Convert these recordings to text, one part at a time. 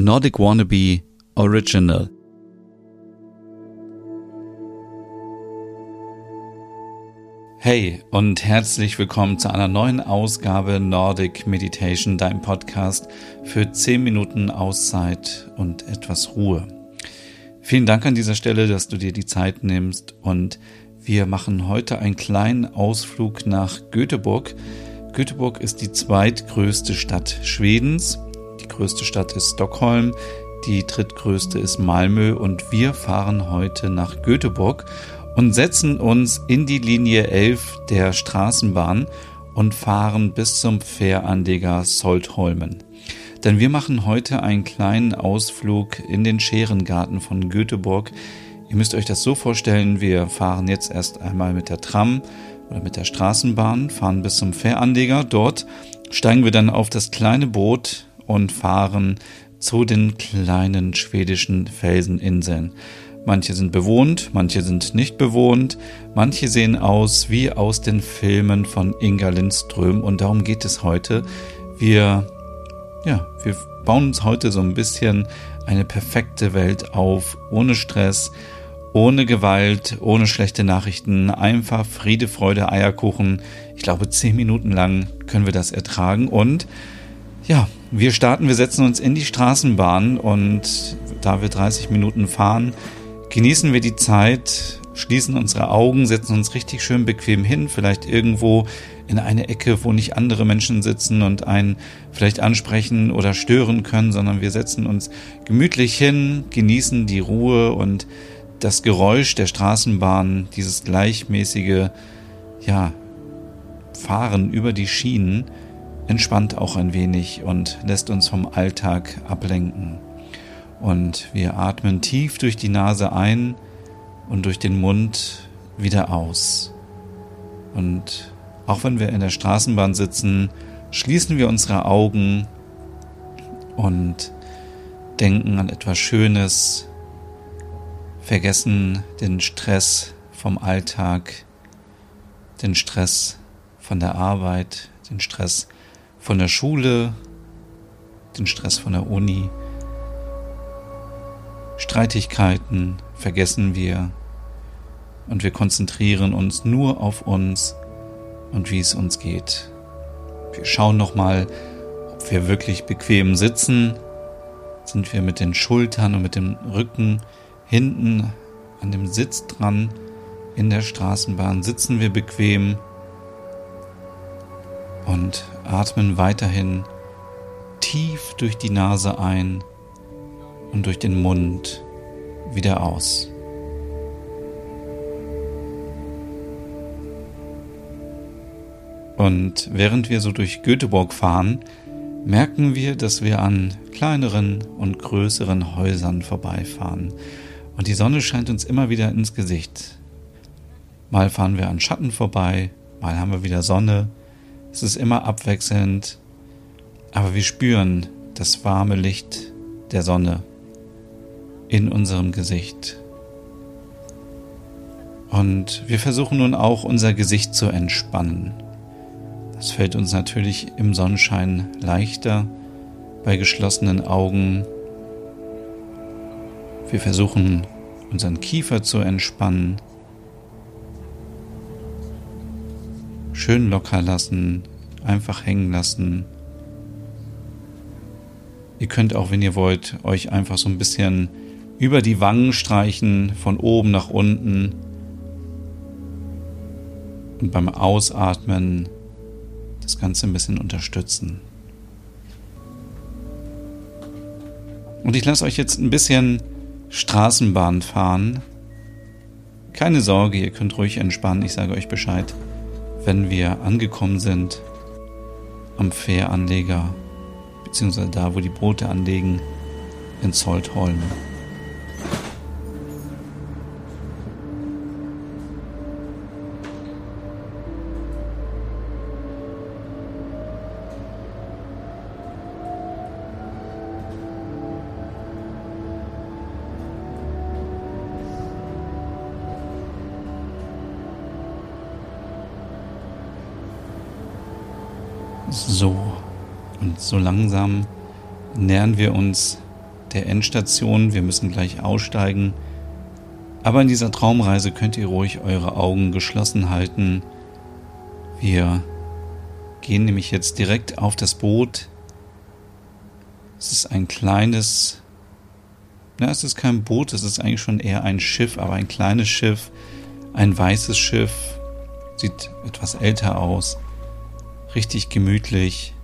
Nordic Wannabe Original. Hey und herzlich willkommen zu einer neuen Ausgabe Nordic Meditation, dein Podcast für 10 Minuten Auszeit und etwas Ruhe. Vielen Dank an dieser Stelle, dass du dir die Zeit nimmst und wir machen heute einen kleinen Ausflug nach Göteborg. Göteborg ist die zweitgrößte Stadt Schwedens. Die größte Stadt ist Stockholm, die drittgrößte ist Malmö und wir fahren heute nach Göteborg und setzen uns in die Linie 11 der Straßenbahn und fahren bis zum Fähranleger Soltholmen. Denn wir machen heute einen kleinen Ausflug in den Scherengarten von Göteborg. Ihr müsst euch das so vorstellen, wir fahren jetzt erst einmal mit der Tram oder mit der Straßenbahn, fahren bis zum Fähranleger. Dort steigen wir dann auf das kleine Boot und fahren zu den kleinen schwedischen Felseninseln. Manche sind bewohnt, manche sind nicht bewohnt, manche sehen aus wie aus den Filmen von Inga Lindström und darum geht es heute. Wir, ja, wir bauen uns heute so ein bisschen eine perfekte Welt auf, ohne Stress, ohne Gewalt, ohne schlechte Nachrichten, einfach Friede, Freude, Eierkuchen. Ich glaube, zehn Minuten lang können wir das ertragen und ja, wir starten, wir setzen uns in die Straßenbahn und da wir 30 Minuten fahren, genießen wir die Zeit, schließen unsere Augen, setzen uns richtig schön bequem hin, vielleicht irgendwo in eine Ecke, wo nicht andere Menschen sitzen und einen vielleicht ansprechen oder stören können, sondern wir setzen uns gemütlich hin, genießen die Ruhe und das Geräusch der Straßenbahn, dieses gleichmäßige, ja, Fahren über die Schienen entspannt auch ein wenig und lässt uns vom Alltag ablenken. Und wir atmen tief durch die Nase ein und durch den Mund wieder aus. Und auch wenn wir in der Straßenbahn sitzen, schließen wir unsere Augen und denken an etwas Schönes, vergessen den Stress vom Alltag, den Stress von der Arbeit, den Stress von der Schule, den Stress von der Uni Streitigkeiten vergessen wir und wir konzentrieren uns nur auf uns und wie es uns geht. Wir schauen nochmal, ob wir wirklich bequem sitzen. Sind wir mit den Schultern und mit dem Rücken hinten an dem Sitz dran in der Straßenbahn? Sitzen wir bequem und atmen weiterhin tief durch die Nase ein und durch den Mund wieder aus. Und während wir so durch Göteborg fahren, merken wir, dass wir an kleineren und größeren Häusern vorbeifahren. Und die Sonne scheint uns immer wieder ins Gesicht. Mal fahren wir an Schatten vorbei, mal haben wir wieder Sonne. Es ist immer abwechselnd, aber wir spüren das warme Licht der Sonne in unserem Gesicht. Und wir versuchen nun auch unser Gesicht zu entspannen. Das fällt uns natürlich im Sonnenschein leichter bei geschlossenen Augen. Wir versuchen unseren Kiefer zu entspannen. Schön locker lassen, einfach hängen lassen. Ihr könnt auch, wenn ihr wollt, euch einfach so ein bisschen über die Wangen streichen, von oben nach unten. Und beim Ausatmen das Ganze ein bisschen unterstützen. Und ich lasse euch jetzt ein bisschen Straßenbahn fahren. Keine Sorge, ihr könnt ruhig entspannen. Ich sage euch Bescheid, wenn wir angekommen sind am Fähranleger, beziehungsweise da, wo die Boote anlegen, in Soltholm. So, und so langsam nähern wir uns der Endstation. Wir müssen gleich aussteigen. Aber in dieser Traumreise könnt ihr ruhig eure Augen geschlossen halten. Wir gehen nämlich jetzt direkt auf das Boot. Es ist ein kleines, na, es ist kein Boot, es ist eigentlich schon eher ein Schiff, aber ein kleines Schiff, ein weißes Schiff, sieht etwas älter aus, richtig gemütlich.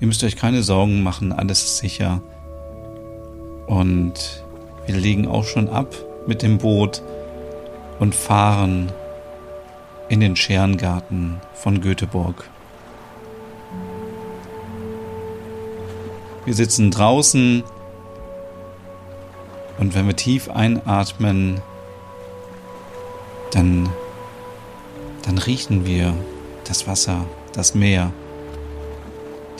Ihr müsst euch keine Sorgen machen, alles ist sicher. Und wir legen auch schon ab mit dem Boot und fahren in den Scherengarten von Göteborg. Wir sitzen draußen und wenn wir tief einatmen, dann, dann riechen wir das Wasser, das Meer,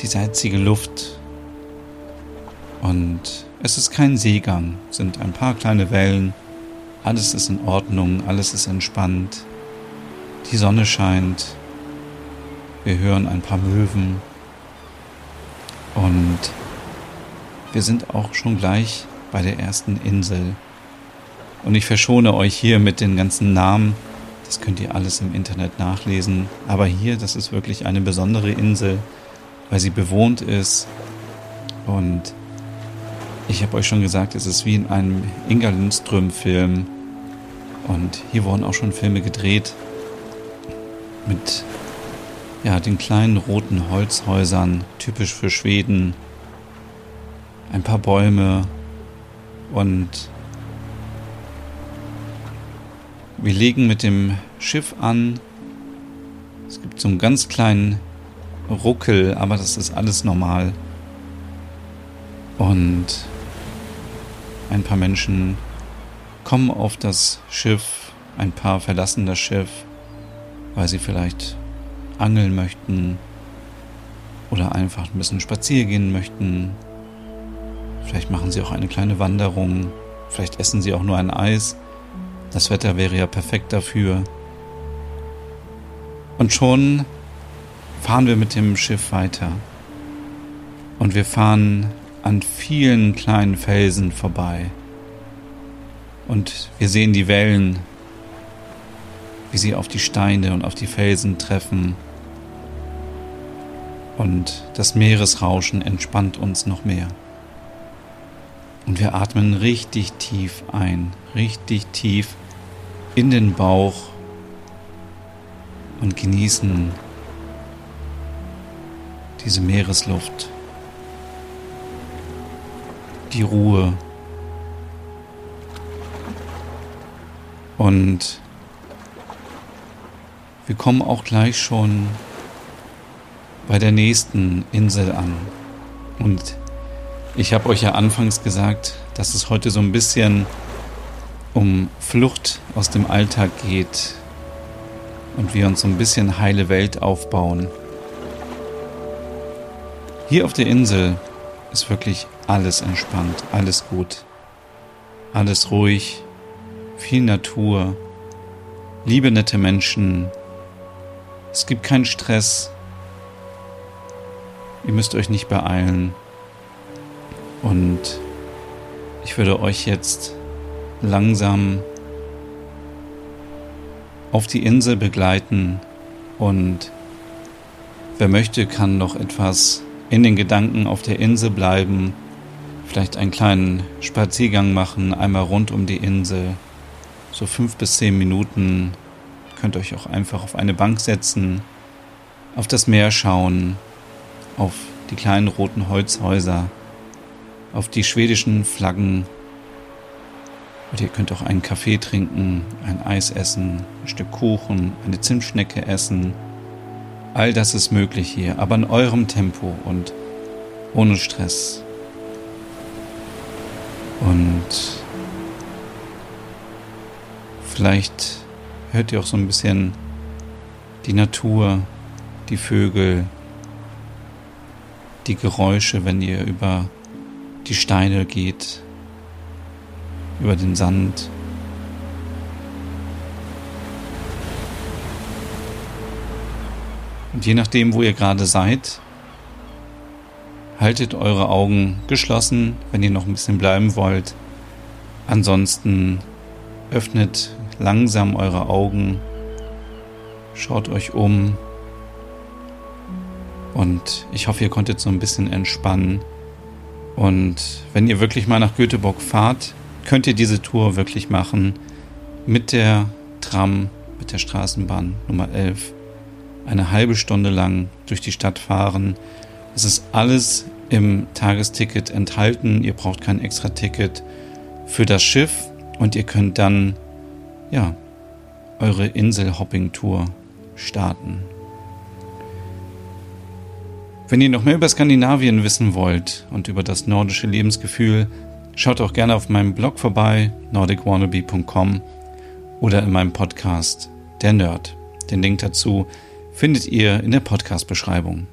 die salzige Luft. Und es ist kein Seegang, sind ein paar kleine Wellen, alles ist in Ordnung, alles ist entspannt. Die Sonne scheint, wir hören ein paar Möwen und wir sind auch schon gleich bei der ersten Insel. Und ich verschone euch hier mit den ganzen Namen. Das könnt ihr alles im Internet nachlesen. Aber hier, das ist wirklich eine besondere Insel, weil sie bewohnt ist. Und ich habe euch schon gesagt, es ist wie in einem Inga Lindström-Film. Und hier wurden auch schon Filme gedreht mit ja, den kleinen roten Holzhäusern, typisch für Schweden ein paar Bäume und wir legen mit dem Schiff an. Es gibt so einen ganz kleinen Ruckel, aber das ist alles normal. Und ein paar Menschen kommen auf das Schiff, ein paar verlassen das Schiff, weil sie vielleicht angeln möchten oder einfach ein bisschen spazieren gehen möchten Vielleicht machen Sie auch eine kleine Wanderung. Vielleicht essen Sie auch nur ein Eis. Das Wetter wäre ja perfekt dafür. Und schon fahren wir mit dem Schiff weiter. Und wir fahren an vielen kleinen Felsen vorbei. Und wir sehen die Wellen, wie sie auf die Steine und auf die Felsen treffen. Und das Meeresrauschen entspannt uns noch mehr. Und wir atmen richtig tief ein, richtig tief in den Bauch und genießen diese Meeresluft, die Ruhe. Und wir kommen auch gleich schon bei der nächsten Insel an. Und ich habe euch ja anfangs gesagt, dass es heute so ein bisschen um Flucht aus dem Alltag geht und wir uns so ein bisschen heile Welt aufbauen. Hier auf der Insel ist wirklich alles entspannt, alles gut, alles ruhig, viel Natur, liebe nette Menschen. Es gibt keinen Stress. Ihr müsst euch nicht beeilen. Und ich würde euch jetzt langsam auf die Insel begleiten und wer möchte, kann noch etwas in den Gedanken auf der Insel bleiben, vielleicht einen kleinen Spaziergang machen, einmal rund um die Insel, so fünf bis zehn Minuten. Könnt euch auch einfach auf eine Bank setzen, auf das Meer schauen, auf die kleinen roten Holzhäuser auf die schwedischen Flaggen. Und ihr könnt auch einen Kaffee trinken, ein Eis essen, ein Stück Kuchen, eine Zimtschnecke essen. All das ist möglich hier, aber in eurem Tempo und ohne Stress. Und vielleicht hört ihr auch so ein bisschen die Natur, die Vögel, die Geräusche, wenn ihr über die Steine geht, über den Sand. Und je nachdem, wo ihr gerade seid, haltet eure Augen geschlossen, wenn ihr noch ein bisschen bleiben wollt. Ansonsten öffnet langsam eure Augen, schaut euch um und ich hoffe, ihr konntet so ein bisschen entspannen. Und wenn ihr wirklich mal nach Göteborg fahrt, könnt ihr diese Tour wirklich machen mit der Tram, mit der Straßenbahn Nummer 11. Eine halbe Stunde lang durch die Stadt fahren. Es ist alles im Tagesticket enthalten. Ihr braucht kein extra Ticket für das Schiff und ihr könnt dann, ja, eure Insel-Hopping-Tour starten. Wenn ihr noch mehr über Skandinavien wissen wollt und über das nordische Lebensgefühl, schaut auch gerne auf meinem Blog vorbei, nordicwannabe.com oder in meinem Podcast Der Nerd. Den Link dazu findet ihr in der Podcast-Beschreibung.